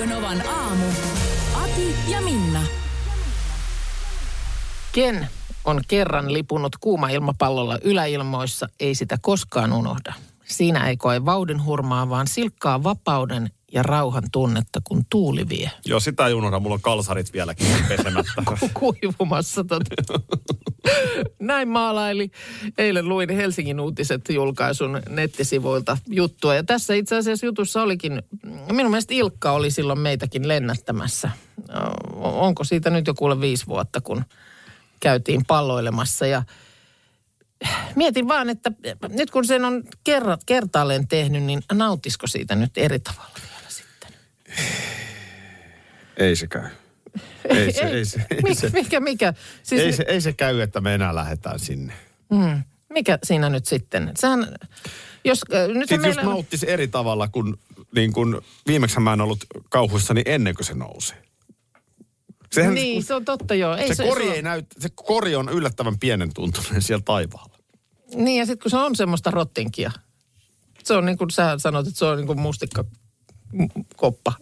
Radio Novan aamu. Ati ja Minna. Ken on kerran lipunut kuuma-ilmapallolla yläilmoissa, ei sitä koskaan unohda. Siinä ei koe vaudin hurmaa, vaan silkkaa vapauden ja rauhan tunnetta, kun tuuli vie. Joo, sitä ei unohda. Mulla on kalsarit vieläkin pesemättä. Kuivumassa. Tota. Näin maalaili. Eilen luin Helsingin uutiset julkaisun nettisivuilta juttua. Ja tässä itse asiassa jutussa olikin, minun mielestä Ilkka oli silloin meitäkin lennättämässä. Onko siitä nyt jo kuule viisi vuotta, kun käytiin palloilemassa ja mietin vaan, että nyt kun sen on kerrat, kertaalleen tehnyt, niin nautisiko siitä nyt eri tavalla? Ei se käy. Ei se, ei se, ei se, mikä, mikä? Siis, ei, se, ei se käy, että me enää lähdetään sinne. mm, mikä siinä nyt sitten? Sehän, jos, äh, nyt Sitten meillä, just nauttisi eri tavalla kuin, niin kuin viimeksi mä en ollut kauhuissani ennen kuin se nousi. Sehän, niin, se on totta joo. Ei se, kori ei näyt, se kori on yllättävän pienen tuntunen siellä taivaalla. Niin ja sitten kun se on semmoista rottinkia. Se on niin kuin sä sanot, että se on niin kuin mustikka koppa.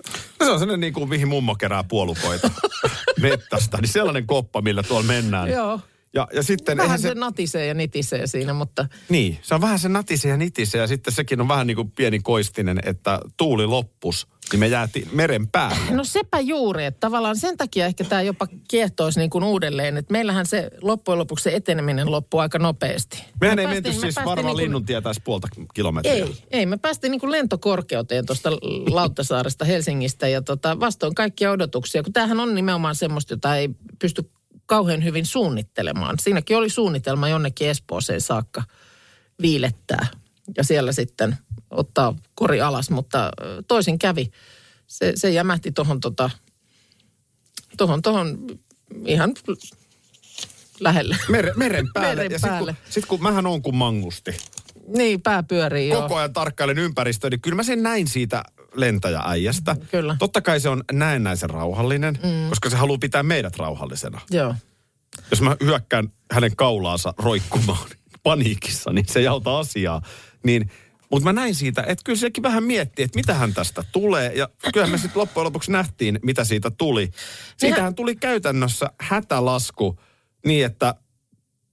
No se on sellainen niin kuin mihin mummo kerää puolukoita mettästä. Niin sellainen koppa, millä tuolla mennään. Joo. Ja, ja sitten Vähän se... se, natisee ja nitisee siinä, mutta niin, se on vähän se natise ja nitise ja sitten sekin on vähän niin kuin pieni koistinen, että tuuli loppus, niin me jäätiin meren päälle. no sepä juuri, että tavallaan sen takia ehkä tämä jopa kiehtoisi niin kuin uudelleen, että meillähän se loppujen lopuksi se eteneminen loppuu aika nopeasti. Mehän Me ei päästiin- menty me siis päästiin varmaan niin kuin- linnuntie taisi puolta kilometriä. Ei, ei. Me päästiin niin kuin lentokorkeuteen tuosta Lauttasaaresta Helsingistä ja tota, vastoin kaikkia odotuksia, kun tämähän on nimenomaan semmoista, jota ei pysty kauhean hyvin suunnittelemaan. Siinäkin oli suunnitelma jonnekin Espooseen saakka viilettää ja siellä sitten ottaa kori alas, mutta toisin kävi. Se, se jämähti tuohon tota, tohon, tohon ihan lähelle. Mere, meren päälle. Meren ja sitten päälle. kun, sit kun mähän on kuin mangusti. Niin, pää pyörii. Koko ajan tarkkailen ympäristöä, niin kyllä mä sen näin siitä lentäjääijästä. Kyllä. Totta kai se on näennäisen rauhallinen, mm. koska se haluaa pitää meidät rauhallisena. Joo. Jos mä hyökkään hänen kaulaansa roikkumaan paniikissa, niin se ei auta asiaa. Niin, mutta mä näin siitä, että kyllä sekin vähän miettii, että mitähän tästä tulee. Ja kyllähän me sitten loppujen lopuksi nähtiin, mitä siitä tuli. Siitähän tuli käytännössä hätälasku niin, että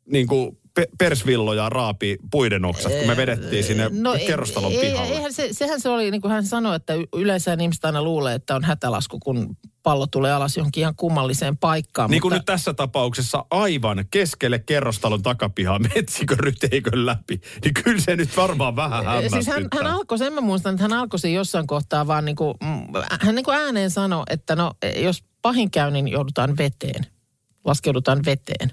niin kuin pe- persvilloja raapi puiden oksat, kun me vedettiin sinne ei- kerrostalon No ei, pihalle. Eihän se, sehän se oli, niin kuin hän sanoi, että yleensä ihmiset aina luulee, että on hätälasku, kun pallo tulee alas johonkin ihan kummalliseen paikkaan. Niin kuin mutta, nyt tässä tapauksessa aivan keskelle kerrostalon takapihaa metsikö ryteikön läpi, niin kyllä se nyt varmaan vähän hämmästyttää. Siis hän, hän alkoi, sen mä muistan, että hän alkoi jossain kohtaa vaan niin kuin, mm, hän niin kuin ääneen sanoi, että no jos pahin käy, niin joudutaan veteen. Laskeudutaan veteen.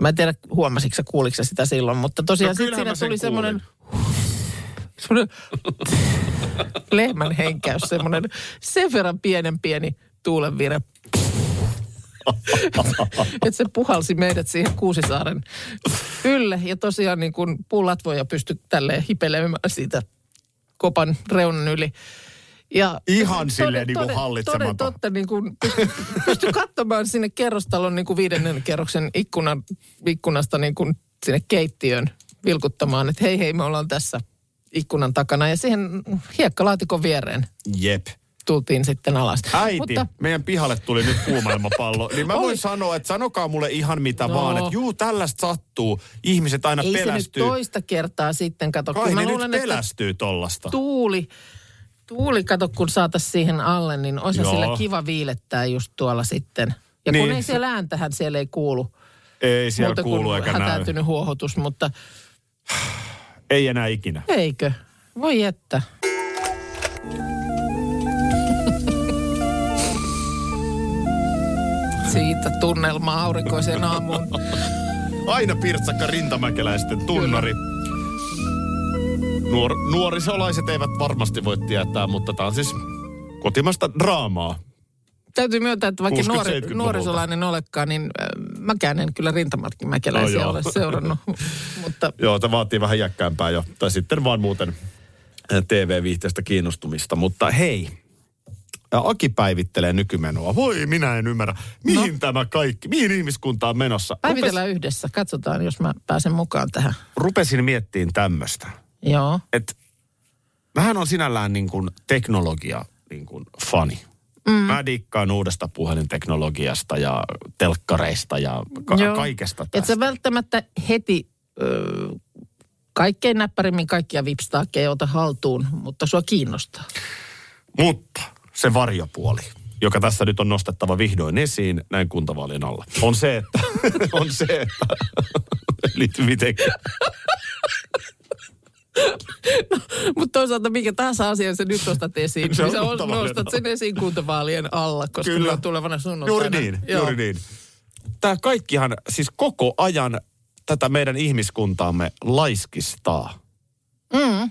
Mä en tiedä, huomasitko sä, kuuliko sä sitä silloin, mutta tosiaan No kyllähän siinä tuli semmoinen semmoinen lehmän henkäys, semmoinen sen verran pienen pieni tuulenvire. että se puhalsi meidät siihen Kuusisaaren ylle. Ja tosiaan niin kuin puulatvoja pystyi tälleen hipelemään siitä kopan reunan yli. Ja Ihan silleen niin kuin hallitsematon. Toden totta, niin kuin pystyi katsomaan sinne kerrostalon niin kuin viidennen kerroksen ikkunan, ikkunasta niin kuin sinne keittiöön vilkuttamaan, että hei hei, me ollaan tässä ikkunan takana. Ja siihen hiekkalaatikon viereen Jep. tultiin sitten alas. Äiti, Mutta meidän pihalle tuli nyt kuumailmapallo. Niin mä Oi. voin sanoa, että sanokaa mulle ihan mitä No. vaan. Että juu, tällaista sattuu. Ihmiset aina ei se nyt pelästyy. toista kertaa sitten, kato. Kai kun mä ne luulen, nyt pelästyy tollasta. tuuli, tuuli, kato kun saatas siihen alle, niin olisi Joo. sillä kiva viilettää just tuolla sitten. Ja kun Niin. ei siellä ääntähän siellä ei kuulu. Ei siellä muuta kuulu eikä näy. huohotus, mutta Ei enää ikinä. eikö? Voi että. Siitä tunnelmaa aurinkoiseen aamuun. Aina pirtsakka rintamäkeläisten tunnari. Nuor, nuorisolaiset eivät varmasti voi tietää, mutta tämä on siis kotimasta draamaa. Täytyy myöntää, että vaikka 60-70-luvulta. nuori, nuorisolainen olekaan, niin äh, mäkään en kyllä rintamatkin mäkeläisiä No ole seurannut. Mutta Joo, tämä vaatii vähän jäkkäämpää jo. Tai sitten vaan muuten TV-viihteestä kiinnostumista. Mutta hei, ja Aki päivittelee nykymenoa. Voi, minä en ymmärrä. Mihin no. tämä kaikki, mihin ihmiskunta on menossa? päivitellään yhdessä. Katsotaan, jos mä pääsen mukaan tähän. rupesin miettimään tämmöistä. Joo. Että mähän on sinällään niin kuin teknologia niin kuin fani. Mm. Mä dikkaan uudesta puhelinteknologiasta ja telkkareista ja ka- Joo. kaikesta Et tästä. sä välttämättä heti ö, kaikkein näppärimmin kaikkia vipstaakeja ota haltuun, mutta sua kiinnostaa. Mutta se varjopuoli, joka tässä nyt on nostettava vihdoin esiin näin kuntavaalien alla, on se, että... on se, että... liittyy mitenkään. Mutta toisaalta mikä tahansa asia sä nyt nostat esiin, Se niin on sä kuntavaalien nostat sen esiin kuntavaalien alla, koska Kyllä. on tulevana sunnuntaina. Juuri niin, Joo. juuri niin. Tämä kaikkihan siis koko ajan tätä meidän ihmiskuntaamme laiskistaa. Mm.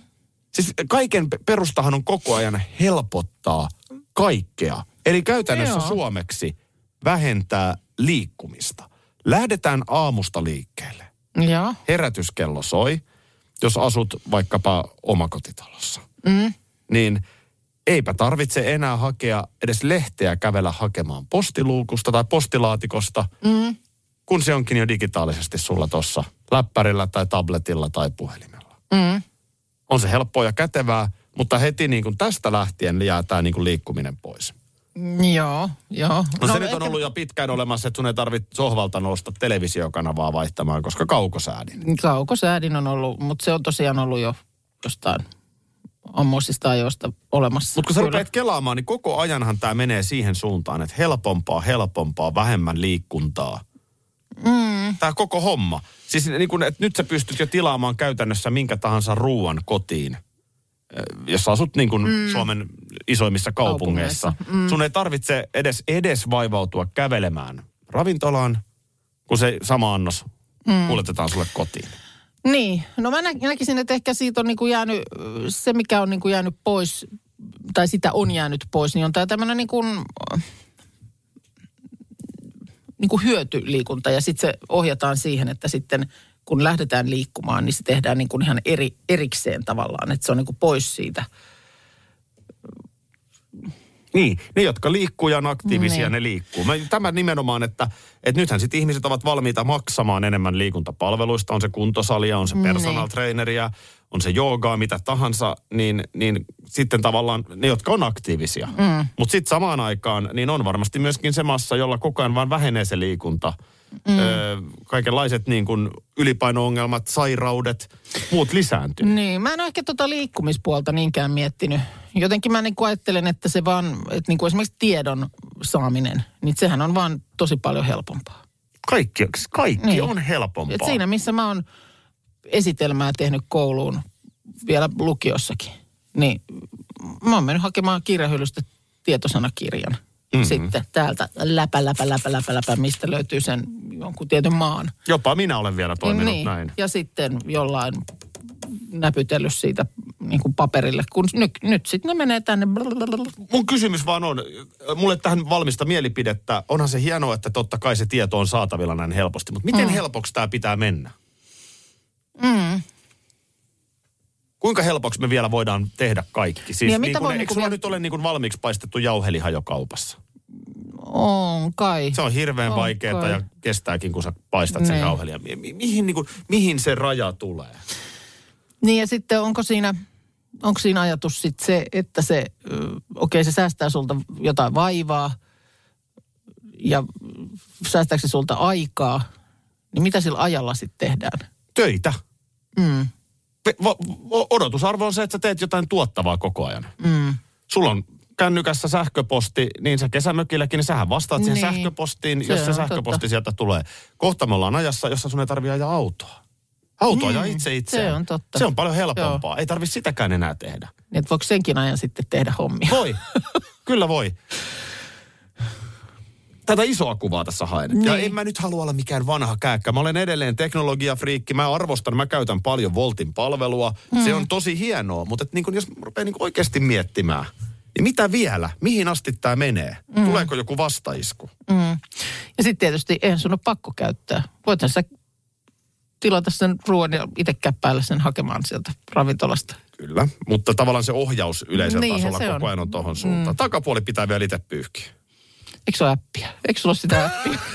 Siis kaiken pe- perustahan on koko ajan helpottaa kaikkea. Eli käytännössä Joo. suomeksi vähentää liikkumista. Lähdetään aamusta liikkeelle. Joo. Herätyskello soi, jos asut vaikkapa omakotitalossa. Mm. Niin eipä tarvitse enää hakea edes lehteä kävellä hakemaan postiluukusta tai postilaatikosta, Mm. kun se onkin jo digitaalisesti sulla tuossa läppärillä tai tabletilla tai puhelimella. Mm. On se helppoa ja kätevää, mutta heti niin kuin tästä lähtien jää tämä niin kuin liikkuminen pois. Joo, joo. No, no se nyt on ollut jo pitkään olemassa, että sun ei tarvitse sohvalta nousta televisiokanavaa vaihtamaan, koska kaukosäädin. Kaukosäädin on ollut, mutta se on tosiaan ollut jo jostain ammoisista ajoista olemassa. Mutta kun sä rupeat kelaamaan, niin koko ajanhan tämä menee siihen suuntaan, että helpompaa, helpompaa, vähemmän liikkuntaa. Mm. Tämä koko homma. Siis niin kun, että nyt sä pystyt jo tilaamaan käytännössä minkä tahansa ruuan kotiin. Jos sä asut niin kuin mm. Suomen isoimmissa kaupungeissa. Kaupungeissa. Mm. Sun ei tarvitse edes, edes vaivautua kävelemään ravintolaan, kun se sama annos mm. kuljetetaan sulle kotiin. Niin, no mä nä- näkisin, että ehkä siitä on niinku jäänyt, se mikä on niinku jäänyt pois, tai sitä on jäänyt pois, niin on tämä tämmöinen niinku, niinku hyötyliikunta. Ja sitten se ohjataan siihen, että sitten kun lähdetään liikkumaan, niin se tehdään niinku ihan eri, erikseen tavallaan. Että se on niinku pois siitä. Niin, ne jotka liikkuu ja on aktiivisia, Niin. ne liikkuu. Mä, tämä nimenomaan, että, että nythän sitten ihmiset ovat valmiita maksamaan enemmän liikuntapalveluista. On se kuntosalia, on se personal Niin. traineria, on se joogaa, mitä tahansa. Niin, niin sitten tavallaan ne, jotka on aktiivisia. Mm. Mutta sitten samaan aikaan, niin on varmasti myöskin se massa, jolla koko ajan vaan vähenee se liikunta. Mm. Öö, kaikenlaiset niin kuin ylipaino-ongelmat, sairaudet, muut lisääntyy. Niin, mä en ole ehkä tota liikkumispuolta niinkään miettinyt. Jotenkin mä niinku ajattelen, että se vaan, että niinku esimerkiksi tiedon saaminen, niin sehän on vaan tosi paljon helpompaa. Kaikki, kaikki Niin. on helpompaa. Et siinä, missä mä oon esitelmää tehnyt kouluun vielä lukiossakin, niin mä oon mennyt hakemaan kirjahyllystä tietosanakirjan. Mm-hmm. Sitten täältä läpä, läpä, läpä, läpä, läpä, mistä löytyy sen jonkun tietyn maan. Jopa minä olen vielä toiminut niin. näin. Ja sitten jollain näpytellyt siitä niin kuin paperille, kun nyt, nyt sitten ne menee tänne. Mun kysymys vaan on, mulle tähän valmista mielipidettä, onhan se hienoa, että totta kai se tieto on saatavilla näin helposti, mutta miten mm. helpoksi tämä pitää mennä? Mm. Kuinka helpoksi me vielä voidaan tehdä kaikki? Siis Niin niin kuin, voi eikö niinku sulla vielä- nyt ole niin kuin valmiiksi paistettu jauheliha jo kaupassa? On kai. Se on hirveän vaikeaa ja kestääkin, kun sä paistat sen Niin. jauhelihan. Mi- mi- mihin, niin kuin, mihin se raja tulee? Niin ja sitten onko siinä, onko siinä ajatus sitten se, että se, okei se säästää sulta jotain vaivaa ja säästääkö se sulta aikaa, niin mitä sillä ajalla sitten tehdään? Töitä. Mm, odotusarvo on se, että sä teet jotain tuottavaa koko ajan. mm, sulla on kännykässä sähköposti, niin sä kesämökilläkin, niin sähän vastaat siihen Niin. sähköpostiin, Se jos se sähköposti totta. sieltä tulee. Kohta me ollaan ajassa, jossa sun ei tarvitse ajaa autoa. Auto ajaa itse itseään. Mm. se on totta. Se on paljon helpompaa. Ei tarvitse sitäkään enää tehdä. Niin voiko senkin ajan sitten tehdä hommia? Voi. Kyllä voi. Tätä isoa kuvaa tässä haen. Niin. Ja Niin. en mä nyt halua olla mikään vanha kääkkä. Mä olen edelleen teknologiafriikki. Mä arvostan, mä käytän paljon Voltin palvelua. Mm. Se on tosi hienoa, mutta et niin kun jos rupeaa niin oikeasti miettimään, Ja mitä vielä? Mihin asti tämä menee? Mm. Tuleeko joku vastaisku? Mm. Ja sitten tietysti eihän sun ole pakko käyttää. Voithan sä tilata sen ruoan ja itse käppäillä sen hakemaan sieltä ravintolasta. Kyllä, mutta tavallaan se ohjaus yleisellä Niinhän tasolla koko on. ajan on tohon suuntaan. Takapuoli pitää vielä itse pyyhkiä. Eikö se ole appia? Eikö sulla ole sitä appia?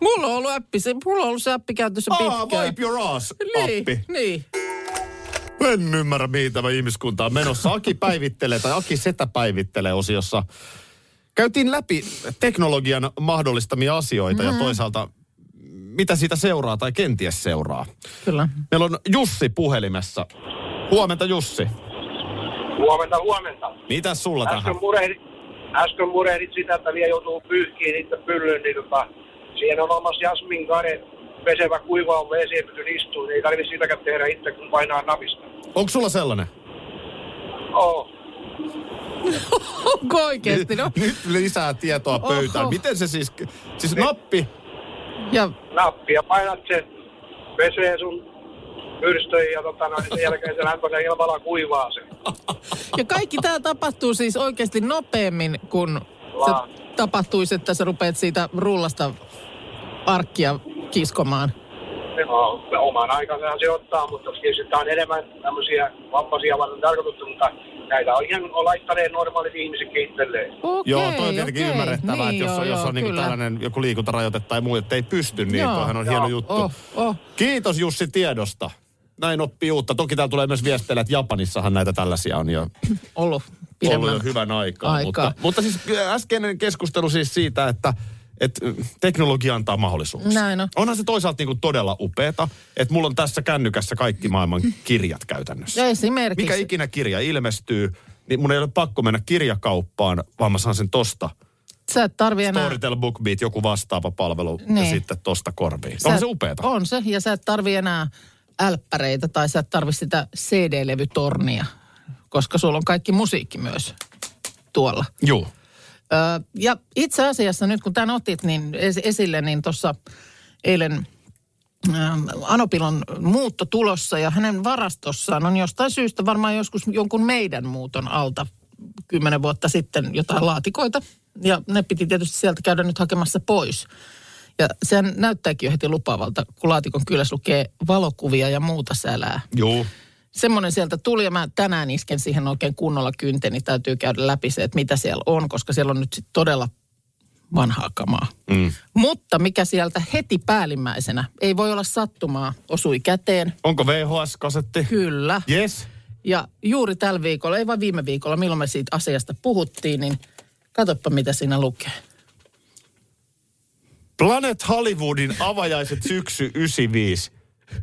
mulla on ollut appi, se, mulla on ollut se appi käytössä Ah, pitkään. wipe your ass, niin, appi. niin. En ymmärrä, mihin tämä ihmiskunta on menossa. Aki päivittelee, tai Aki Setä päivittelee osiossa. Käytiin läpi teknologian mahdollistamia asioita Mm-hmm. ja toisaalta mitä siitä seuraa tai kenties seuraa. Kyllä. Meillä on Jussi puhelimessa. Huomenta Jussi. Huomenta, huomenta. Mitä sulla tähän? Äsken murehdit, äsken murehdit sitä, että vielä joutuu pyyhkiin niitä pyllyn, niin tota, siihen on olemassa Jasmin Kare, pesevä kuiva on vesi, pysyn istuu, niin ei tarvitse sitäkään tehdä itse, kun painaa napista. Onko sulla sellainen? Oo. Onko oikeasti? No. Nyt lisää tietoa pöytään. Oho. Miten se siis, siis nappi, Ja nappi ja painat sen, pesee sun pyrstöihin ja tota, noin, sen jälkeen se lämpöinen ilmalla kuivaa sen. Ja kaikki tämä tapahtuu siis oikeasti nopeammin, kun se tapahtuisi, että sä rupeat siitä rullasta arkkia kiskomaan. No, oman aikansa se ottaa, mutta tietysti tämä on enemmän tämmöisiä vammaisia varten tarkoitettu, mutta näitä on ihan laittaneet normaalit ihmiset itselleen. Okei, Joo, toi on tietenkin okei. ymmärrettävää, niin, että jos, joo, on, jos joo, on niin kyllä. tällainen joku liikuntarajoite tai muu, että ei pysty, niin Joo. toihan on Joo. hieno juttu. Oh, oh. Kiitos Jussi tiedosta. Näin oppii uutta. Toki täällä tulee myös viesteillä, että Japanissahan näitä tällaisia on jo Ollut ollut pidemmän. jo hyvän aikaa. aikaa. Mutta, mutta siis äskeinen keskustelu siis siitä, että että teknologia antaa mahdollisuuksia. Näin on. Onhan se toisaalta niin kuin todella upeeta, että mulla on tässä kännykässä kaikki maailman kirjat käytännössä. Ja esimerkiksi. Mikä ikinä kirja ilmestyy, niin mun ei ole pakko mennä kirjakauppaan, vaan mä saan sen tosta. Sä et tarvi enää... Storytel, BookBeat, joku vastaava palvelu ja Niin. sitten tosta korviin. Sä On se upeeta. On se, ja sä et tarvi enää älppäreitä tai sä et tarvi sitä CD-levytornia, koska sulla on kaikki musiikki myös tuolla. Joo. Ö, ja itse asiassa nyt kun tämän otit niin es- esille, niin tuossa eilen ähm, Anopil on muutto tulossa ja hänen varastossaan on jostain syystä varmaan joskus jonkun meidän muuton alta kymmenen vuotta sitten jotain laatikoita. Ja ne piti tietysti sieltä käydä nyt hakemassa pois. Ja sehän näyttääkin jo heti lupaavalta, kun laatikon kylässä lukee valokuvia ja muuta sälää. Joo. Semmoinen sieltä tuli ja mä tänään isken siihen oikein kunnolla kynteni. Täytyy käydä läpi se, että mitä siellä on, koska siellä on nyt sit todella vanhaa kamaa. Mm. Mutta mikä sieltä heti päällimmäisenä, ei voi olla sattumaa, osui käteen. Onko VHS-kasetti? Kyllä. Yes. Ja juuri tällä viikolla, ei vain viime viikolla, milloin me siitä asiasta puhuttiin, niin katsoppa mitä siinä lukee. Planet Hollywoodin avajaiset syksy 95.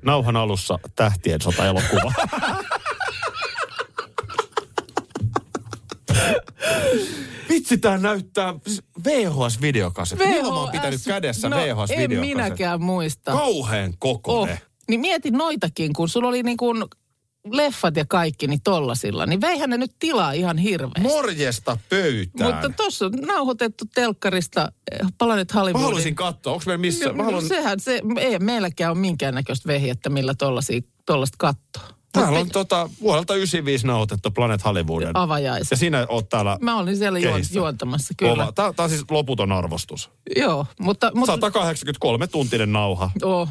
Nauhan alussa tähtien sota-elokuva. Vitsi, tää näyttää VHS-videokasetti. Milloin mä oon pitänyt kädessä no, en VHS-videokasetti? minäkään muista. Kauheen oh. kokoinen. Niin mieti noitakin, kun sulla oli niin kuin leffat ja kaikki niin tollasilla, niin veihän ne nyt tilaa ihan hirveästi. Morjesta pöytään. Mutta tuossa on nauhoitettu telkkarista eh, Planet Mä Hollywoodin. haluaisin katsoa, onko meillä missä? No, Mä haluan... Sehän se, ei meilläkään ole minkäännäköistä vehjettä, millä tollasta kattoa. Täällä on tota, vuodelta 95 nauhoitettu Planet Hollywoodin. Avajaiset. Ja sinä oot täällä Mä olin siellä kehissä. juontamassa, kyllä. Tää on siis loputon arvostus. Joo, mutta... mutta 183 tuntinen nauha. oh,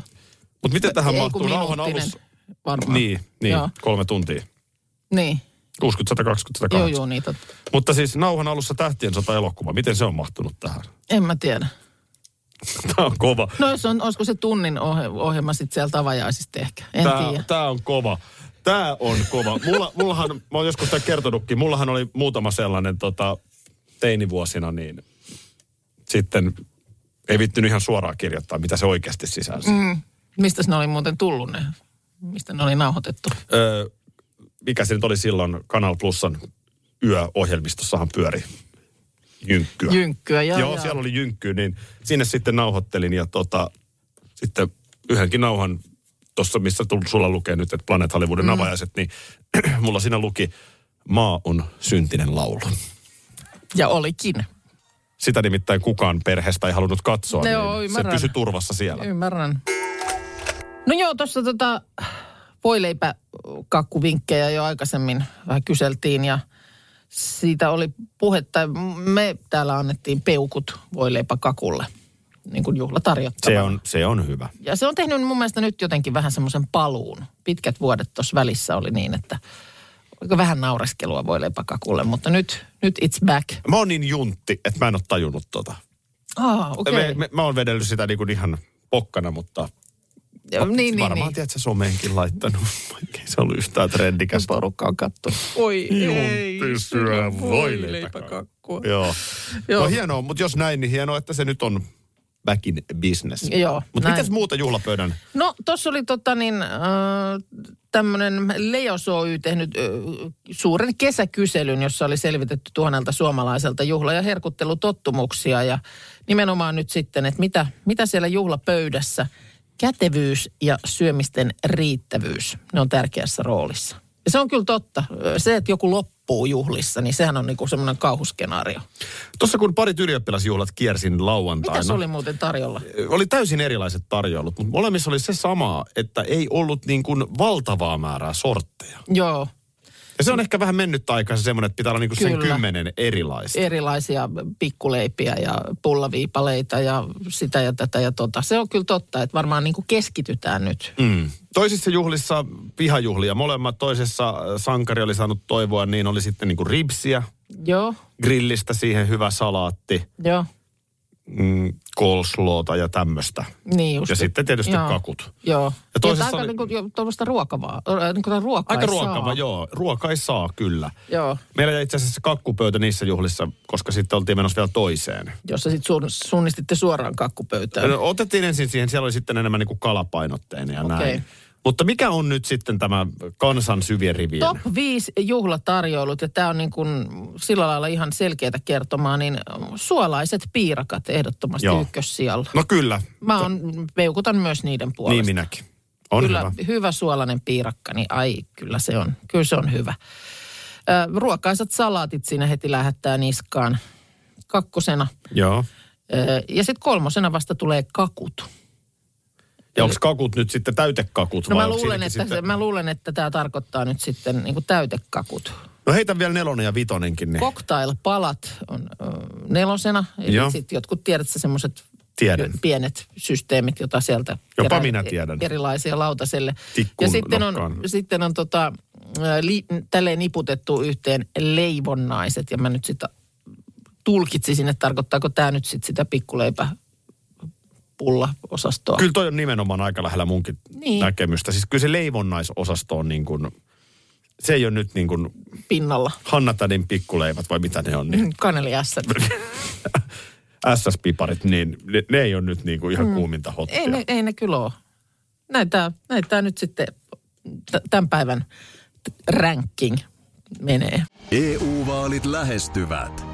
Mutta miten tähän ei, mahtuu nauhan alussa? Varmaan. Niin, niin Joo. kolme tuntia. Niin, 60, 120, 108. joo, joo, totta. Mutta siis nauhan alussa tähtien sota elokuva. Miten se on mahtunut tähän? En mä tiedä. Tämä on kova. No jos on, olisiko se tunnin ohje, ohjelma sitten sieltä avajaisista ehkä, en Tää, tiedä. tää on kova. Tää on kova. Mulla, mullahan, mä oon joskus tämän kertonutkin, mullahan oli muutama sellainen tota, teinivuosina, niin sitten ei vittynyt ihan suoraan kirjoittaa, mitä se oikeasti sisälsi. Mm. Mistä ne oli muuten tullut ne? Mistä ne oli nauhoitettu? Öö, mikä se nyt oli silloin Kanal Plusan yöohjelmistossahan pyöri jynkkyä. Jynkkyä, joo. Joo, siellä oli jynkkyä, niin sinne sitten nauhoittelin ja tota, sitten yhdenkin nauhan tuossa, missä sulla lukee nyt, että Planet Hollywoodin mm. avajaiset, niin mulla siinä luki, maa on syntinen laulu. Ja olikin. Sitä nimittäin kukaan perheestä ei halunnut katsoa, Joo, niin se ymmärrän. pysyi turvassa siellä. Ymmärrän. No joo, tuossa tota, voileipäkakkuvinkkejä jo aikaisemmin vähän kyseltiin ja siitä oli puhetta. Me täällä annettiin peukut voileipäkakulle niin kuin juhlatarjottavana. Se on, se on hyvä. Ja se on tehnyt mun mielestä nyt jotenkin vähän semmoisen paluun. Pitkät vuodet tuossa välissä oli niin, että vähän naureskelua voileipäkakulle, mutta nyt, nyt it's back. Mä oon niin juntti, että mä en ole tajunnut tota. Ah, okei. Me, me, mä oon vedellyt sitä niin kuin ihan pokkana, mutta Ja, niin, niin, varmaan niin. tiedät sä someenkin laittanut. Ei se ollut yhtään trendikästä. Porukka on kattu. Oi ei, syö voileipäkakkua. Joo. Joo. No hienoa, mutta jos näin, niin hienoa, että se nyt on back in business. Joo, Mutta mitäs muuta juhlapöydän? No tuossa oli tota niin, äh, tämmöinen Leos Oy tehnyt äh, suuren kesäkyselyn, jossa oli selvitetty tuhannelta suomalaiselta juhla- ja herkuttelutottumuksia. Ja nimenomaan nyt sitten, että mitä, mitä siellä juhlapöydässä kätevyys ja syömisten riittävyys, ne on tärkeässä roolissa. Ja se on kyllä totta. Se, että joku loppuu juhlissa, niin sehän on niinku semmoinen kauhuskenaario. Tuossa kun parit ylioppilasjuhlat kiersin lauantaina. Mitä se oli muuten tarjolla? Oli täysin erilaiset tarjoulut, mutta molemmissa oli se sama, että ei ollut niin kuin valtavaa määrää sortteja. Joo, Ja se on ehkä vähän mennyt aikaa se semmoinen, että pitää olla niin kuin sen Kyllä. kymmenen erilaista. erilaisia pikkuleipiä ja pullaviipaleita ja sitä ja tätä ja tota. Se on kyllä totta, että varmaan niin kuin keskitytään nyt. Mm. Toisissa juhlissa pihajuhlia, molemmat toisessa äh, sankari oli saanut toivoa, niin oli sitten niin kuin ripsiä, Joo, grillistä siihen hyvä salaatti, joo, mm, coleslawta ja tämmöistä. niin just. Ja sitten tietysti joo. kakut. Joo. Ja Ja toisessa aika oli- niin kuin, jo, tuommoista ruokavaa, niin kuin ruokaa Aika ei ruokava, saa. joo. Ruoka ei saa, kyllä. Joo, Meillä jäi itse asiassa kakkupöytä niissä juhlissa, koska sitten oltiin menossa vielä toiseen. jossa sitten sun, sunnistitte suoraan kakkupöytään. No, otettiin ensin siihen, siellä oli sitten enemmän niin kuin kalapainotteinen ja Okei. näin. Mutta mikä on nyt sitten tämä kansan syvien rivien? Top 5 juhlatarjoilut, ja tämä on niin kuin sillä lailla ihan selkeää kertomaa, niin suolaiset piirakat ehdottomasti Joo. ykkössijalla. No kyllä, Mä on, peukutan myös niiden puolesta. niin minäkin. On kyllä, hyvä. hyvä suolainen piirakka, niin ai, kyllä se on, kyllä se on hyvä. Ö, ruokaisat salaatit siinä heti lähettää niskaan kakkosena. Joo. Ö, ja sitten kolmosena vasta tulee kakut. Ja onko kakut nyt sitten täytekakut No mä luulen, että, se, mä luulen, että tämä tarkoittaa nyt sitten niin kuin täytekakut. No heitä vielä nelonen ja vitonenkin, niin Cocktail-palat on ö, nelosena. Eli Joo. sitten jotkut tiedätkö semmoiset Tiedän. pienet systeemit, jota sieltä Jopa kerää minä tiedän. erilaisia lautaselle. Tikkuun ja sitten on, nokkaan. sitten on tota, li, tälleen niputettu yhteen leivonnaiset. Ja mä nyt sitä tulkitsisin, että tarkoittaako tämä nyt sitten sitä pikkuleipä pulla-osastoa. kyllä toi on nimenomaan aika lähellä munkin Niin. näkemystä. Siis kyllä se leivonnaisosasto on niin kuin, se ei ole nyt niin kuin pinnalla. Hanna Tädin pikkuleivät vai mitä ne on, niin Kaneliässät. SS-piparit, niin ne, ne ei ole nyt niin kuin ihan kuuminta hottia. Ei ne, ei ne kyllä ole. Näitä, näitä nyt sitten t- tämän päivän t- ranking menee. EU-vaalit lähestyvät.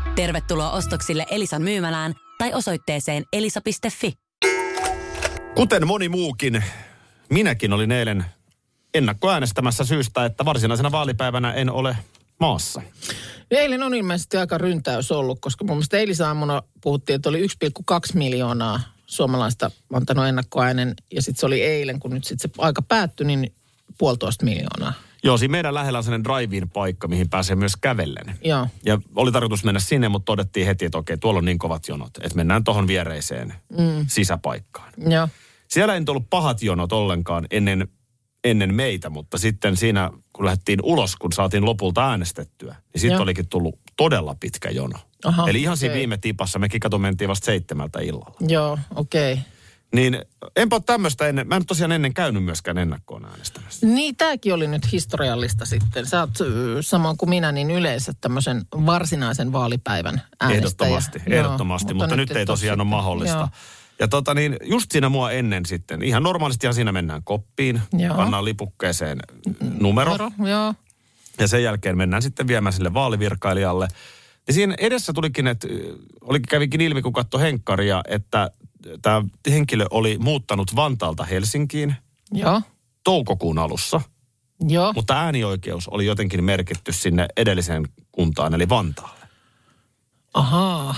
Tervetuloa ostoksille Elisan myymälään tai osoitteeseen elisa.fi. Kuten moni muukin, minäkin olin eilen ennakkoäänestämässä syystä, että varsinaisena vaalipäivänä en ole maassa. Eilen on ilmeisesti aika ryntäys ollut, koska mun mielestä eilisaamuna puhuttiin, että oli 1,2 miljoonaa suomalaista antanut ennakkoäänen. Ja sitten se oli eilen, kun nyt sitten se aika päättyi, niin puolitoista miljoonaa. Joo, siinä meidän lähellä on sellainen drive paikka, mihin pääsee myös kävellen. Joo. Ja oli tarkoitus mennä sinne, mutta todettiin heti, että okei, tuolla on niin kovat jonot, että mennään tuohon viereiseen mm. sisäpaikkaan. Joo. Siellä ei nyt ollut pahat jonot ollenkaan ennen ennen meitä, mutta sitten siinä, kun lähdettiin ulos, kun saatiin lopulta äänestettyä, niin sitten olikin tullut todella pitkä jono. Aha, Eli ihan siinä okei. viime tipassa, mekin kato mentiin vasta seitsemältä illalla. Joo, okei. Okay. Niin enpä ole tämmöistä ennen, mä en ole tosiaan ennen käynyt myöskään ennakkoon äänestämässä. Niin, tämäkin oli nyt historiallista sitten. Sä oot samoin kuin minä, niin yleensä tämmöisen varsinaisen vaalipäivän äänestäjä. Ehdottomasti, Joo, ehdottomasti, mutta, mutta nyt, et ei tosiaan ole sitten. mahdollista. Joo. Ja tota niin, just siinä mua ennen sitten, ihan normaalistihan siinä mennään koppiin, Joo. pannaan lipukkeeseen numero, Numero, joo. ja sen jälkeen mennään sitten viemään sille vaalivirkailijalle. Ja siinä edessä tulikin, että oli, kävikin ilmi, kun katsoi henkkaria, että tämä henkilö oli muuttanut Vantaalta Helsinkiin Joo. toukokuun alussa, Joo. mutta äänioikeus oli jotenkin merkitty sinne edelliseen kuntaan, eli Vantaalle. Ahaa.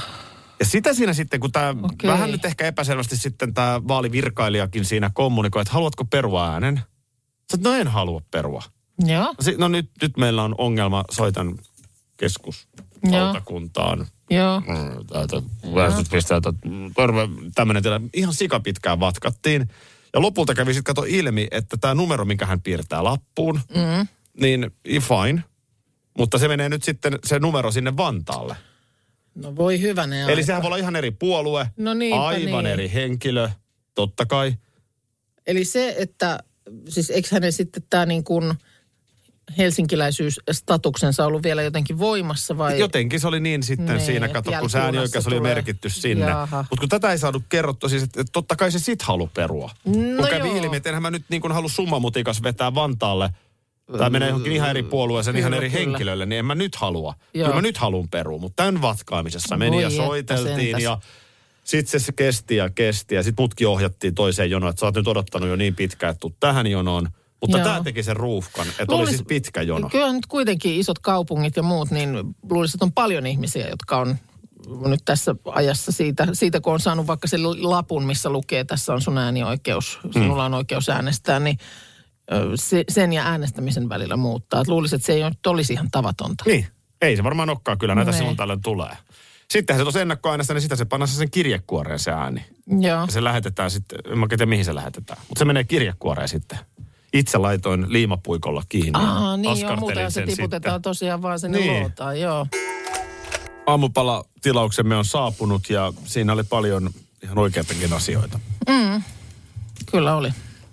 Ja sitä siinä sitten, kun tämä Okei. vähän nyt ehkä epäselvästi sitten tämä vaalivirkailijakin siinä kommunikoi, että haluatko perua äänen? Sä no en halua perua. Joo. No No nyt, nyt meillä on ongelma, soitan keskusvaltakuntaan. Joo. Mm, täältä väestöpisteeltä, terve, tämmöinen tilanne. Ihan sikapitkään vatkattiin. Ja lopulta kävi sitten kato ilmi, että tämä numero, minkä hän piirtää lappuun, Mm. niin fine. Mutta se menee nyt sitten se numero sinne Vantaalle. No voi hyvänen Eli aika. sehän voi olla ihan eri puolue, No niinpä aivan niin. eri henkilö, totta kai. Eli se, että siis eikö hänen sitten tämä niin kuin helsinkiläisyysstatuksensa ollut vielä jotenkin voimassa vai? Jotenkin se oli niin sitten Niin, siinä, kato, kun se äänioikeus oli tulee. merkitty sinne. Mutta kun tätä ei saanut kerrottua, siis että, totta kai se sit halu perua. No kun kävi joo. ilmi, että enhän mä nyt niin kuin halua summamutikas vetää Vantaalle, tai menee johonkin ihan eri puolueeseen, ihan eri kyllä. henkilölle, niin en mä nyt halua. Joo. Kyllä mä nyt haluan perua, mutta tämän vatkaamisessa meni Voi ja soiteltiin ja sitten se kesti ja kesti ja sitten mutkin ohjattiin toiseen jonoon, että sä oot nyt odottanut jo niin pitkään, että tähän jonoon. Mutta Joo. tämä teki sen ruuhkan, että oli Luulis- siis pitkä jono. Kyllä nyt kuitenkin isot kaupungit ja muut, niin luulisin, että on paljon ihmisiä, jotka on nyt tässä ajassa siitä, siitä kun on saanut vaikka sen lapun, missä lukee, tässä on sun äänioikeus, sinulla on oikeus äänestää, niin se, sen ja äänestämisen välillä muuttaa. Et luulisin, että se ei nyt olisi ihan tavatonta. Niin, ei se varmaan olekaan, kyllä näitä No silloin tällöin tulee. Sittenhän se tuossa ennakkoäänestä, niin sitä se pannaan sen kirjekuoreen se ääni. Joo. Ja se lähetetään sitten, en mä tiedä mihin se lähetetään. Mutta se menee kirjekuoreen sitten. Itse laitoin liimapuikolla kiinni. Aa, niin joo, muuten se tiputetaan sitten. tosiaan vaan sinne Niin. luotaan, joo. Aamupala-tilauksemme on saapunut ja siinä oli paljon ihan oikeitakin asioita. Kyllä oli.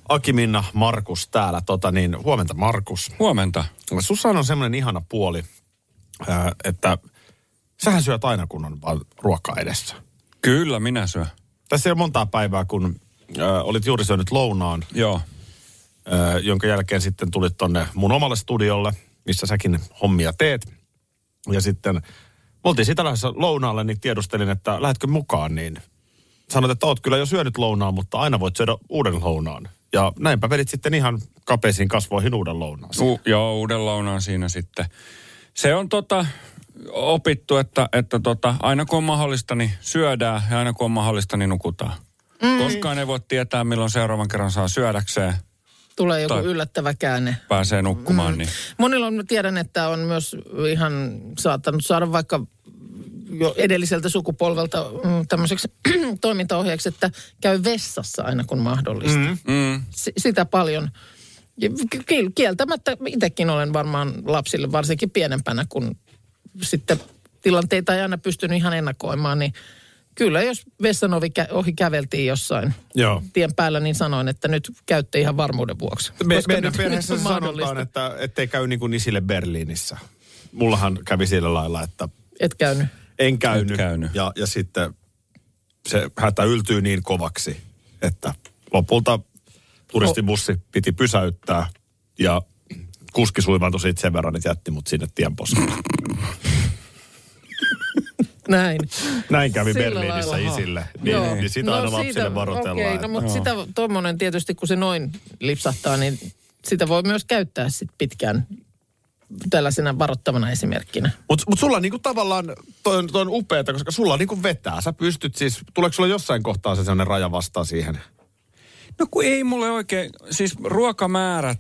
Akiminna Markus täällä, tota niin, huomenta Markus. Huomenta. Sussa on semmoinen ihana puoli, että sähän syöt aina kun on vaan ruokaa edessä. Kyllä, minä syön. Tässä ei ole montaa päivää, kun olit juuri syönyt lounaan, Joo. Jonka jälkeen sitten tulit tonne mun omalle studiolle, missä säkin hommia teet. Ja sitten me oltiin sitä lähdössä lounaalle, niin tiedustelin, että lähdetkö mukaan, niin sanoit, että oot kyllä jo syönyt lounaan, mutta aina voit syödä uuden lounaan. Ja näinpä vedit sitten ihan kapeisiin kasvoihin uuden lounaan. U- joo, uuden lounaan siinä sitten. Se on tota, opittu, että, että tota, aina kun on mahdollista, niin syödään ja aina kun on mahdollista, niin nukutaan. Mm. Koskaan ei voi tietää, milloin seuraavan kerran saa syödäkseen, Tulee joku Tai- yllättävä käänne. pääsee nukkumaan. Mm. Niin. Monilla on, tiedän, että on myös ihan saattanut saada vaikka jo edelliseltä sukupolvelta mm, tämmöiseksi toimintaohjeeksi, että käy vessassa aina kun mahdollista. Mm. Mm. S- sitä paljon. Kieltämättä itsekin olen varmaan lapsille, varsinkin pienempänä, kun sitten tilanteita ei aina pystynyt ihan ennakoimaan, niin kyllä jos vessan ovi kä- ohi käveltiin jossain Joo. tien päällä, niin sanoin, että nyt käytte ihan varmuuden vuoksi. Me, Koska meidän nyt- perheessä nyt sanotaan, että ettei käy niin kuin isille Berliinissä. Mullahan kävi sillä lailla, että Et käynyt. en käynyt. Et käynyt. Ja, ja sitten se hätä yltyy niin kovaksi, että lopulta turistibussi piti pysäyttää ja kuski suivaantui siitä sen verran, että jätti mut sinne tienposkelle. Näin. Näin kävi Sillä Berliinissä lailla. isille. Niin, Joo. niin sitä aina lapsille varoitellaan. Okei, että- no mutta sitä tuommoinen tietysti, kun se noin lipsahtaa, niin sitä voi myös käyttää sit pitkään tällaisena varoittavana esimerkkinä. Mutta mut sulla niinku tavallaan, toi on, toi on upeeta, koska sulla niinku vetää. Sä pystyt siis, tuleeko sulla jossain kohtaa se sellainen raja vastaan siihen? No kun ei mulle oikein, siis ruokamäärät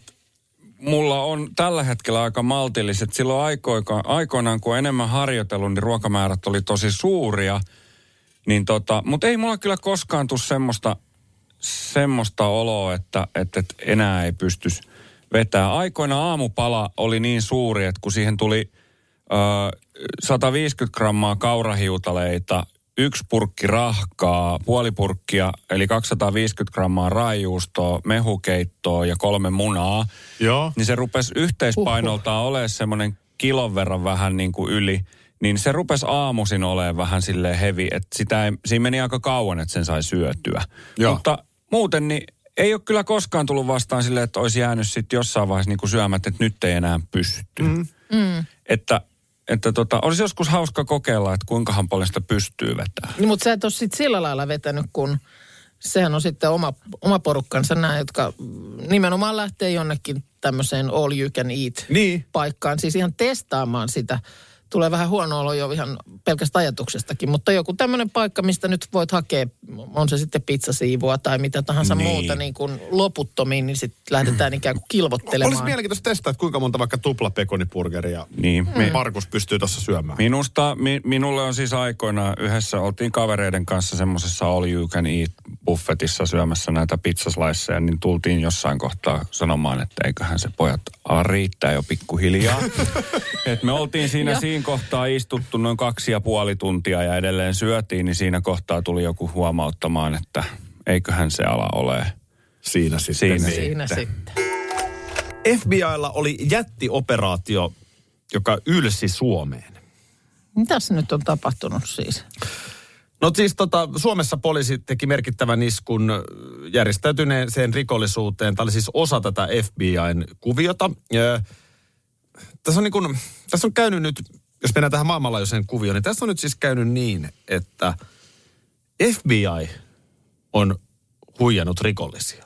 mulla on tällä hetkellä aika maltilliset. Silloin aikoika, aikoinaan, kun enemmän harjoitellut, niin ruokamäärät oli tosi suuria. Niin tota, mutta ei mulla kyllä koskaan tule semmoista, semmoista oloa, että, että, että enää ei pystys vetää. Aikoina aamupala oli niin suuri, että kun siihen tuli ö, 150 grammaa kaurahiutaleita, yksi purkki rahkaa, puoli purkkia, eli 250 grammaa raijuustoa, mehukeittoa ja kolme munaa, Joo. niin se rupesi yhteispainoltaan olemaan semmoinen kilon verran vähän niin kuin yli. Niin se rupesi aamuisin olemaan vähän silleen hevi, että sitä ei, siinä meni aika kauan, että sen sai syötyä. Joo. Mutta muuten niin ei ole kyllä koskaan tullut vastaan silleen, että olisi jäänyt sitten jossain vaiheessa niin kuin syömättä, että nyt ei enää pysty. Mm. Että, että tota, olisi joskus hauska kokeilla, että kuinkahan paljon sitä pystyy vetämään. Niin, mutta sä et ole sit sillä lailla vetänyt, kun sehän on sitten oma, oma porukkansa nämä, jotka nimenomaan lähtee jonnekin tämmöiseen all you can eat Niin. paikkaan. Siis ihan testaamaan sitä. Tulee vähän huono olo jo ihan pelkästä ajatuksestakin, mutta joku tämmöinen paikka, mistä nyt voit hakea, on se sitten pizzasiivua tai mitä tahansa Niin. muuta niin kuin loputtomiin, niin sitten lähdetään ikään kuin kilvottelemaan. Olisi mielenkiintoista testaa, että kuinka monta vaikka tuplapekonipurgeria Niin, me, Markus pystyy tuossa syömään. Minusta, mi, minulle on siis aikoina yhdessä, oltiin kavereiden kanssa semmoisessa all you can eat buffetissa syömässä näitä pizzaslaisseja, niin tultiin jossain kohtaa sanomaan, että eiköhän se pojat ala riittää jo pikkuhiljaa. Et me oltiin siinä Joo. Siinä kohtaa istuttu noin kaksi ja puoli tuntia ja edelleen syötiin, niin siinä kohtaa tuli joku huomauttamaan, että eiköhän se ala ole. Siinä sitten. Siinä niin. Siinä sitten. sitten. FBIlla oli jättioperaatio, joka ylsi Suomeen. Mitäs nyt on tapahtunut siis? No siis tota, Suomessa poliisi teki merkittävän iskun järjestäytyneeseen rikollisuuteen. Tämä oli siis osa tätä FBIn kuviota. Ja, tässä, on niin kun, tässä on käynyt nyt, jos mennään tähän maailmanlaajuiseen kuvioon, niin tässä on nyt siis käynyt niin, että FBI on huijannut rikollisia.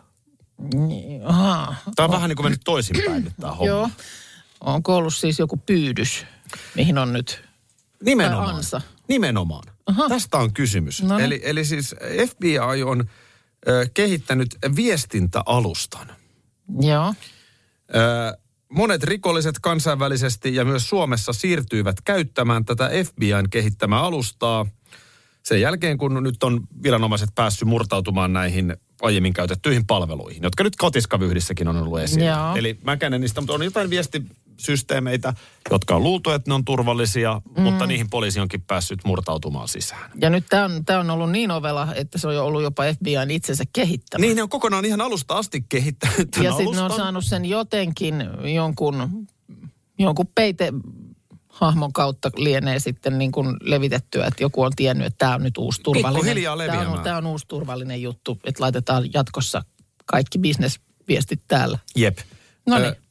Aha. Tämä on vähän niin kuin mennyt toisinpäin nyt tämä homma. Joo. Onko ollut siis joku pyydys, mihin on nyt Nimenomaan. ansa. Nimenomaan. Aha. Tästä on kysymys. No niin. Eli, eli siis FBI on ö, kehittänyt viestintäalustan. Joo. Ö, monet rikolliset kansainvälisesti ja myös Suomessa siirtyivät käyttämään tätä FBIn kehittämää alustaa sen jälkeen, kun nyt on viranomaiset päässyt murtautumaan näihin aiemmin käytettyihin palveluihin, jotka nyt kotiskavyhdissäkin on ollut esillä. Joo. Eli mä en niistä, mutta on jotain viestisysteemeitä, jotka on luultu, että ne on turvallisia, mm. mutta niihin poliisi onkin päässyt murtautumaan sisään. Ja nyt tämä on, tää on ollut niin ovela, että se on jo ollut jopa FBIn itsensä kehittämä. Niin, ne on kokonaan ihan alusta asti kehittänyt ja sitten ne on saanut sen jotenkin jonkun, jonkun peite hahmon kautta lienee sitten niin kuin levitettyä, että joku on tiennyt, että tämä on nyt uusi turvallinen. Tämä on, tämä on uusi turvallinen juttu, että laitetaan jatkossa kaikki bisnesviestit täällä. Jep. No niin.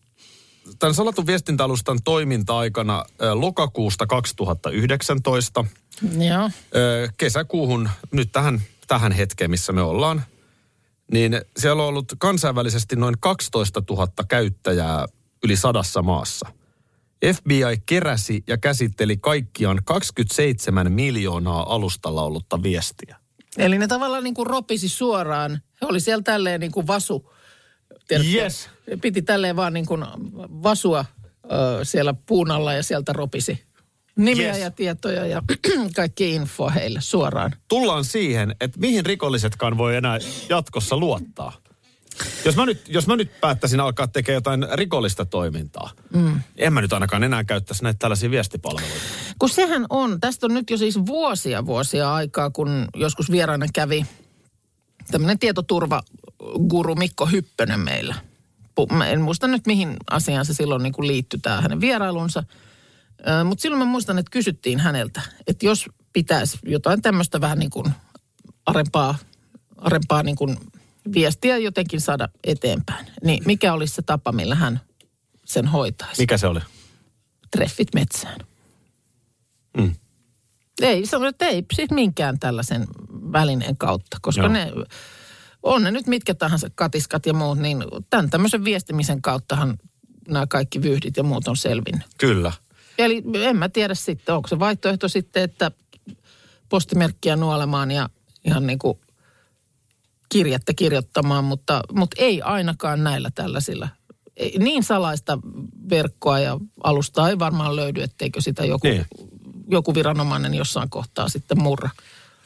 Tämän salatun viestintäalustan toiminta-aikana lokakuusta 2019 Joo. kesäkuuhun, nyt tähän, tähän hetkeen, missä me ollaan, niin siellä on ollut kansainvälisesti noin 12 000 käyttäjää yli sadassa maassa. FBI keräsi ja käsitteli kaikkiaan 27 miljoonaa alustalla ollutta viestiä. Eli ne tavallaan niin kuin ropisi suoraan. He oli siellä tälleen niin kuin vasu. Tiedätkö? Yes. Piti tälleen vaan niin kuin vasua ö, siellä puun alla ja sieltä ropisi nimiä Yes. ja tietoja ja kaikki info heille suoraan. tullaan siihen, että mihin rikollisetkaan voi enää jatkossa luottaa. Jos mä nyt, jos mä nyt päättäisin alkaa tekemään jotain rikollista toimintaa, mm. en mä nyt ainakaan enää käyttäisi näitä tällaisia viestipalveluita. Kun sehän on, tästä on nyt jo siis vuosia vuosia aikaa, kun joskus vieraana kävi tämmöinen tietoturvaguru Mikko Hyppönen meillä. Pu- Mä en muista nyt mihin asiaan se silloin niin kuin liittyi tämä hänen vierailunsa. Mutta silloin mä muistan, että kysyttiin häneltä, että jos pitäisi jotain tämmöistä vähän niin kuin arempaa, arempaa niin kuin viestiä jotenkin saada eteenpäin, niin mikä olisi se tapa, millä hän sen hoitaisi? Mikä se oli? Treffit metsään. Mm. Ei, se on, että ei siis minkään tällaisen välineen kautta, koska Joo. ne, on ne nyt mitkä tahansa katiskat ja muut, niin tämän tämmöisen viestimisen kauttahan nämä kaikki vyhdit ja muut on selvinnyt. Kyllä. Eli en mä tiedä sitten, onko se vaihtoehto sitten, että postimerkkiä nuolemaan ja ihan niin kuin kirjettä kirjoittamaan, mutta, mutta ei ainakaan näillä tällaisilla. Ei, niin salaista verkkoa ja alustaa ei varmaan löydy, etteikö sitä joku, Niin. joku viranomainen jossain kohtaa sitten murra.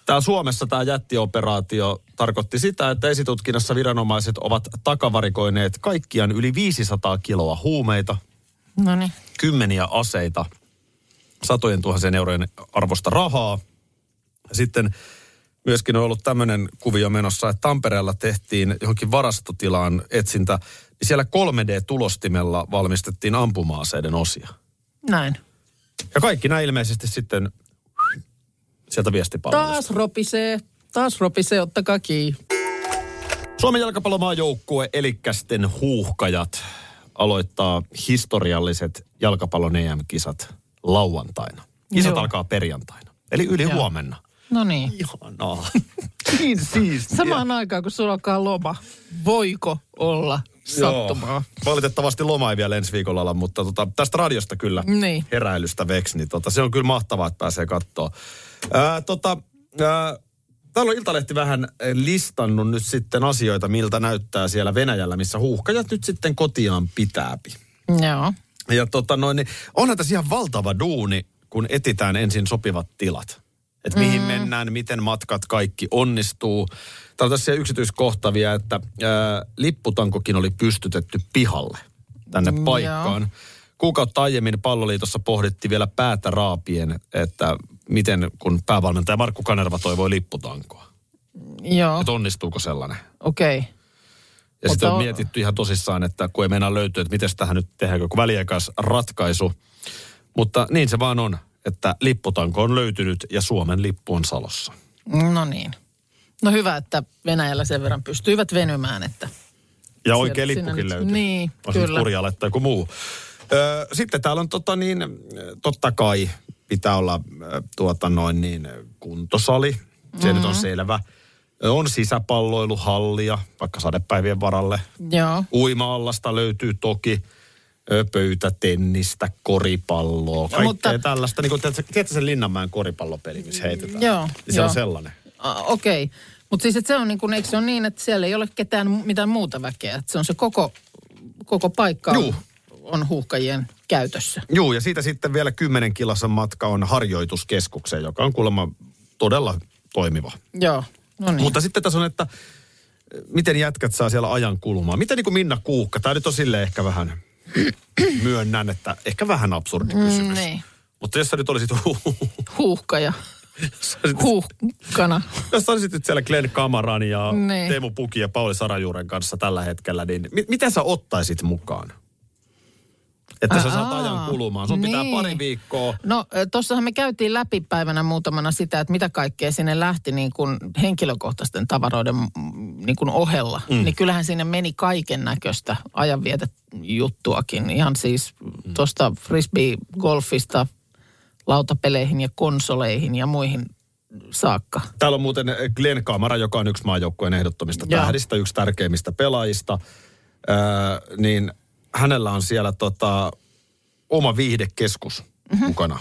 Tämä Suomessa tämä jättioperaatio tarkoitti sitä, että esitutkinnassa viranomaiset ovat takavarikoineet kaikkiaan yli 500 kiloa huumeita, No niin. kymmeniä aseita, satojen tuhansien eurojen arvosta rahaa. Sitten myöskin on ollut tämmöinen kuvio menossa, että Tampereella tehtiin johonkin varastotilaan etsintä, niin siellä 3D-tulostimella valmistettiin ampuma-aseiden osia. Näin. Ja kaikki nämä ilmeisesti sitten sieltä viestipalvelusta. Taas ropisee. Taas ropisee, ottakaa kiinni. Suomen jalkapallomaajoukkue Elikkästen huuhkajat aloittaa historialliset jalkapallon EM-kisat lauantaina. Kisat Joo. alkaa perjantaina, eli yli Joo. huomenna. No niin. Ihanaa. niin siistiä. Samaan aikaan, kun sulla alkaa loma, voiko olla sattumaa? Joo. Valitettavasti loma ei vielä ensi viikolla olla, mutta tota, tästä radiosta kyllä Niin. heräilystä veksi, niin tota, se on kyllä mahtavaa, että pääsee katsoa. Ää, tota, ää, täällä on Iltalehti vähän listannut nyt sitten asioita, miltä näyttää siellä Venäjällä, missä huuhkajat nyt sitten kotiaan pitääpi. Joo. Ja tota noin, niin onhan tässä ihan valtava duuni, kun etitään ensin sopivat tilat. Että mihin mm. mennään, miten matkat kaikki onnistuu. Täällä on tässä yksityiskohtavia, että ää, lipputankokin oli pystytetty pihalle tänne Mm, paikkaan. Kuukautta aiemmin palloliitossa pohdittiin vielä päätä raapien, että miten kun päävalmentaja Markku Kanerva toivoi lipputankoa. Joo, Että onnistuuko sellainen. okei. Okay. Ja sitten on mietitty ihan tosissaan, että kun ei meinaa löytyä, että miten tähän nyt tehdään joku väliaikais ratkaisu. Mutta niin se vaan on, että lipputanko on löytynyt ja Suomen lippu on salossa. No niin. No hyvä, että Venäjällä sen verran pystyivät venymään, että... Ja oikea lippukin nyt- löytyy. niin, On kyllä. Purjalle tai joku muu. Öö, sitten täällä on tota niin, totta kai pitää olla ö, tuota noin niin kuntosali. Se mm-hmm. nyt on selvä. Ö, On sisäpalloiluhallia, vaikka sadepäivien varalle. Joo. Uima-allasta löytyy toki pöytätennistä, koripalloa, kaikkea Mutta- Mutta... tällaista. Niin kuin, tiedätkö, tiedätkö sen Linnanmäen koripallopeli, missä heitetään? Joo, Niin se joo. on sellainen. Okei. Okay. Mutta siis, se on niin kuin, eikö se ole niin, että siellä ei ole ketään mitään muuta väkeä? Että se on se koko, koko paikka Juu. On huuhkajien käytössä. Joo, ja siitä sitten vielä 10 kilosen matka on harjoituskeskukseen, joka on kuulemma todella toimiva. Joo, no niin. Mutta sitten tässä on, että eh, miten jätkät saa siellä ajan kulumaan. Miten niin kuin Minna Kuukka, tämä nyt on silleen ehkä vähän, myönnän, että ehkä vähän absurdi kysymys. niin. Mutta jos sä nyt olisit, Huuhkaja. Huuhkana. jos sä olisit nyt siellä Glenn Kamaran ja Niin. Teemu Puki ja Pauli Sarajuuren kanssa tällä hetkellä, niin mi- mitä sä ottaisit mukaan? Että sä saat Aa, ajan kulumaan. Sun pitää niin. pari viikkoa No tuossahan me käytiin läpi päivänä muutamana sitä, että mitä kaikkea sinne lähti niin kuin henkilökohtaisten tavaroiden niin kuin ohella. Mm. Niin kyllähän sinne meni kaiken näköistä ajanvietetjuttuakin. Ihan siis mm. tuosta frisbee-golfista lautapeleihin ja konsoleihin ja muihin saakka. Täällä on muuten Glenn Kamara, joka on yksi maajoukkueen ehdottomista Joo. tähdistä, yksi tärkeimmistä pelaajista. Öö, niin hänellä on siellä tota, oma viihdekeskus mm-hmm. mukana.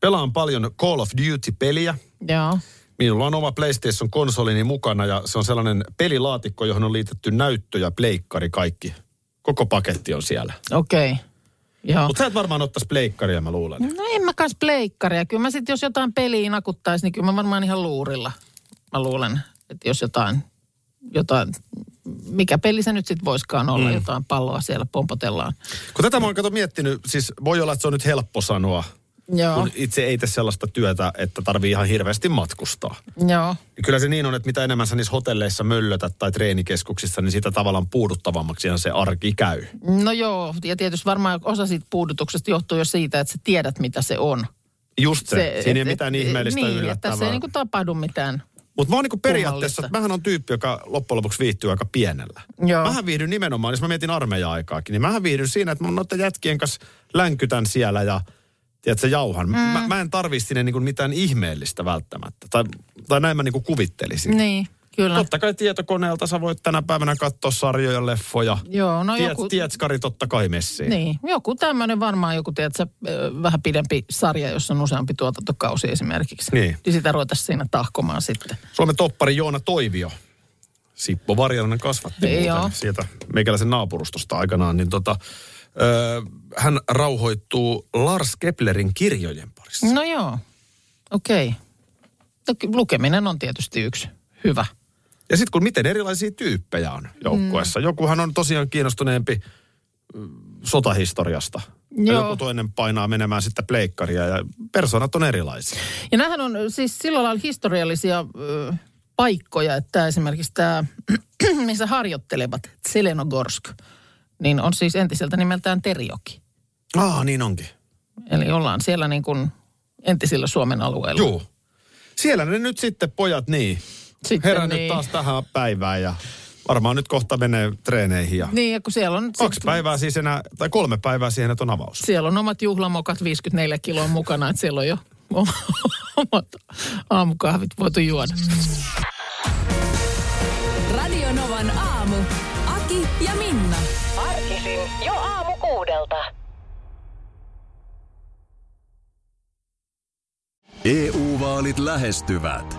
Pelaan paljon Call of Duty-peliä. Joo. Minulla on oma PlayStation-konsolini mukana ja se on sellainen pelilaatikko, johon on liitetty näyttö ja pleikkari kaikki. Koko paketti on siellä. Okei. Okay. Joo. Mutta sä et varmaan ottaisi pleikkaria, mä luulen. No en mä kans pleikkaria. Kyllä mä sitten, jos jotain peliä nakuttaisi, niin kyllä mä varmaan ihan luurilla. Mä luulen, että jos jotain, jotain mikä peli se nyt sitten voiskaan olla, mm. jotain palloa siellä pompotellaan. Kun tätä mä oon kato miettinyt, siis voi olla, että se on nyt helppo sanoa, Joo, kun itse ei tee sellaista työtä, että tarvii ihan hirveästi matkustaa. joo. Niin Kyllä se niin on, että mitä enemmän sä niissä hotelleissa möllötät tai treenikeskuksissa, niin sitä tavallaan puuduttavammaksi se arki käy. No joo, ja tietysti varmaan osa siitä puudutuksesta johtuu jo siitä, että sä tiedät, mitä se on. Just se, se siinä ei et- mitään et- ihmeellistä Niin, yllättävää. se ei niinku tapahdu mitään. Mutta mä oon niinku periaatteessa, kummallista. mähän on tyyppi, joka loppujen lopuksi viihtyy aika pienellä. Joo. Mähän viihdyn nimenomaan, jos mä mietin armeija-aikaakin, niin mähän viihdyn siinä, että mä noiden jätkien kanssa länkytän siellä ja tiedätkö, jauhan. Mm. Mä, mä en tarvii sinne niinku mitään ihmeellistä välttämättä. Tai, tai näin mä niinku kuvittelisin. Niin, kyllä. Totta kai tietokoneelta sä voit tänä päivänä katsoa sarjoja, leffoja. Joo, no Tiet, joku... Tietskari totta kai messiin. Niin, joku tämmöinen varmaan joku, tiedätkö, vähän pidempi sarja, jossa on useampi tuotantokausi esimerkiksi. Niin. Niin sitä ruvettaisiin siinä tahkomaan sitten. Suomen toppari Joona Toivio. Sippo Varjalainen kasvatti Ei muuten oo. sieltä meikäläisen naapurustosta aikanaan. Niin tota, ö, hän rauhoittuu Lars Keplerin kirjojen parissa. No joo, okei. Okay. No, lukeminen on tietysti yksi hyvä. Ja sitten kun miten erilaisia tyyppejä on joukkueessa. Mm. Jokuhan on tosiaan kiinnostuneempi mm, sotahistoriasta. Ja Joo. joku toinen painaa menemään sitten pleikkaria ja persoonat on erilaisia. Ja nämähän on siis sillä lailla historiallisia ö, paikkoja, että esimerkiksi tämä, missä harjoittelevat, Selenogorsk, niin on siis entiseltä nimeltään Terjoki. Aa, niin onkin. Eli ollaan siellä niin kuin entisillä Suomen alueilla. Joo. Siellä ne nyt sitten pojat niin. Sitten Herännyt niin. taas tähän päivään ja varmaan nyt kohta menee treeneihin ja Niin, ja kun siellä on, kaksi sit- päivää siis enää, tai kolme päivää siihen, että on avaus. siellä on omat juhlamokat 54 kiloa mukana, että siellä on jo omat aamukahvit voitu juoda. Radio Novan aamu. Aki ja Minna. Arkisin jo aamu kuudelta. EU-vaalit lähestyvät.